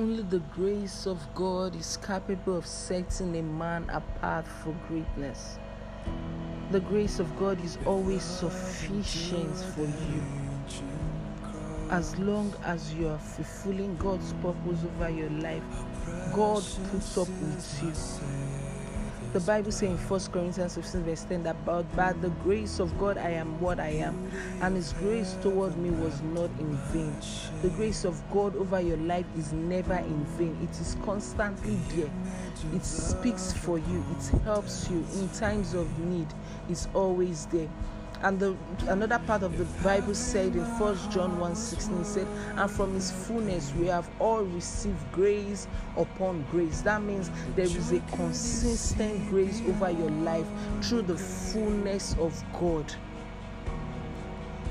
Only the grace of God is capable of setting a man apart for greatness. The grace of God is always sufficient for you. As long as you are fulfilling God's purpose over your life, God puts up with you. The Bible says in 1 Corinthians 15, verse 10 about by the grace of God I am what I am, and His grace toward me was not in vain. The grace of God over your life is never in vain, it is constantly there. It speaks for you, it helps you in times of need, it's always there and the another part of the bible said in first john 1 16 said and from his fullness we have all received grace upon grace. That means there is a consistent grace over your life through the fullness of god.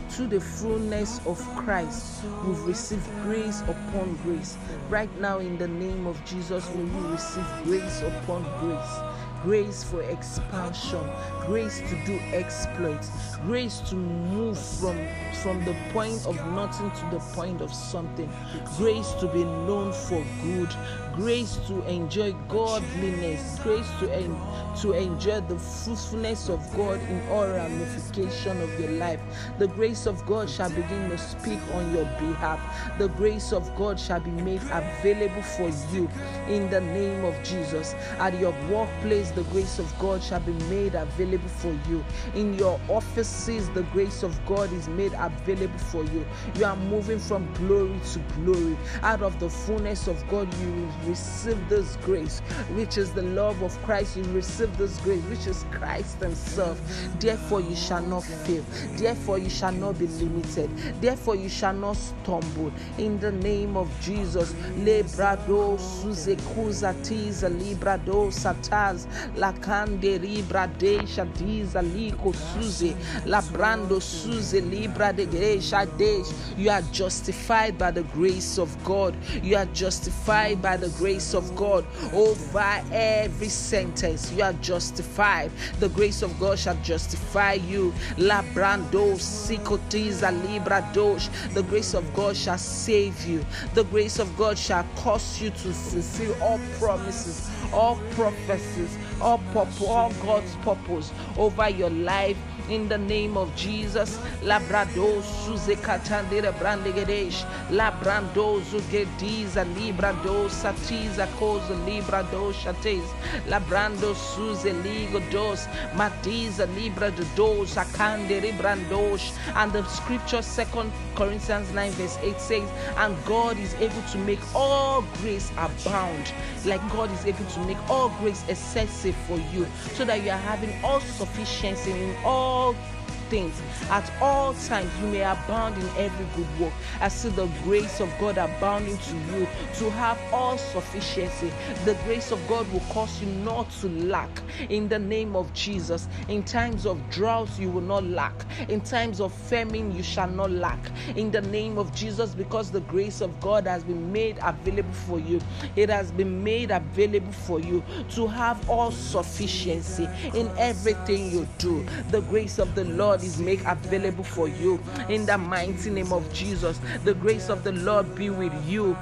Through the fullness of Christ, we've received grace upon grace. Right now, in the name of Jesus, may you receive grace upon grace grace for expansion, grace to do exploits, grace to move from from the point of nothing to the point of something, grace to be known for good, grace to enjoy godliness, grace to en- to enjoy the fruitfulness of God in all ramification of your life. The grace of God shall begin to speak on your behalf. The grace of God shall be made available for you in the name of Jesus. At your workplace the grace of God shall be made available for you. In your offices, the grace of God is made available for you. You are moving from glory to glory. Out of the fullness of God, you receive this grace, which is the love of Christ. You receive this grace, which is Christ Himself. Therefore, you shall not fail. Therefore, you shall not be limited. Therefore, you shall not stumble. In the name of Jesus, Lebrado Suzekuza Tiza Librado Sataz la cande libra de shadiza liko suze. La brando suze libra de gresha de. You are justified by the grace of God. You are justified by the grace of God over every sentence. You are justified. The grace of God shall justify you. La brando sikotiza libra dosh the grace of God shall save you. The grace of God shall cause you to fulfill all promises all prophecies all, purpose, all God's purpose over your life in the name of Jesus. Labrado suze katandira brandegedesh. Labrando zugediza librado satiza koza librado shates. Labrando suze ligo dos matiza libra de dos akande librandosh. And the scripture, Second Corinthians 9, verse 8 says, And God is able to make all grace abound. Like God is able to make all grace excessive for you, so that you are having all sufficiency in all things. At all times you may abound in every good work. I see the grace of god abounding to you to have all sufficiency. The grace of god will cause you not to lack in the name of jesus. In times of drought you will not lack. In times of famine you shall not lack. In the name of jesus because the grace of god has been made available for you. It has been made available for you to have all sufficiency in everything you do. The grace of the lord God is make available for you in the mighty name of Jesus. The grace of the Lord be with you.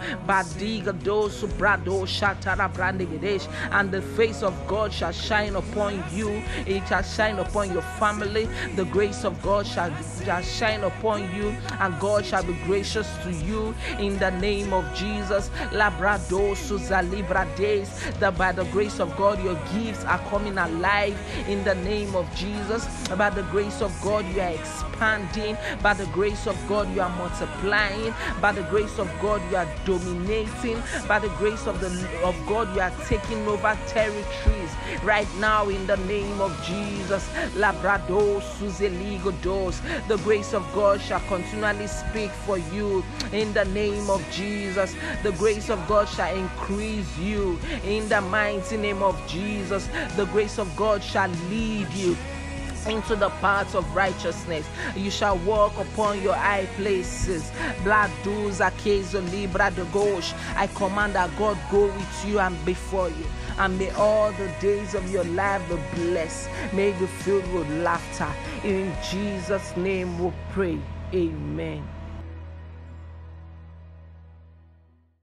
And the face of God shall shine upon you. It shall shine upon your family. The grace of God shall, shall shine upon you, and God shall be gracious to you in the name of Jesus. Labrador That by the grace of God, your gifts are coming alive in the name of Jesus. By the grace of God. God, you are expanding. By the grace of God, you are multiplying. By the grace of God, you are dominating. By the grace of the of God, you are taking over territories right now in the name of Jesus. Labrador dos. The grace of God shall continually speak for you in the name of Jesus. The grace of God shall increase you in the mighty name of Jesus. The grace of God shall lead you into the paths of righteousness. You shall walk upon your high places. I command that God go with you and before you. And may all the days of your life be blessed. May be filled with laughter. In Jesus' name we pray. Amen.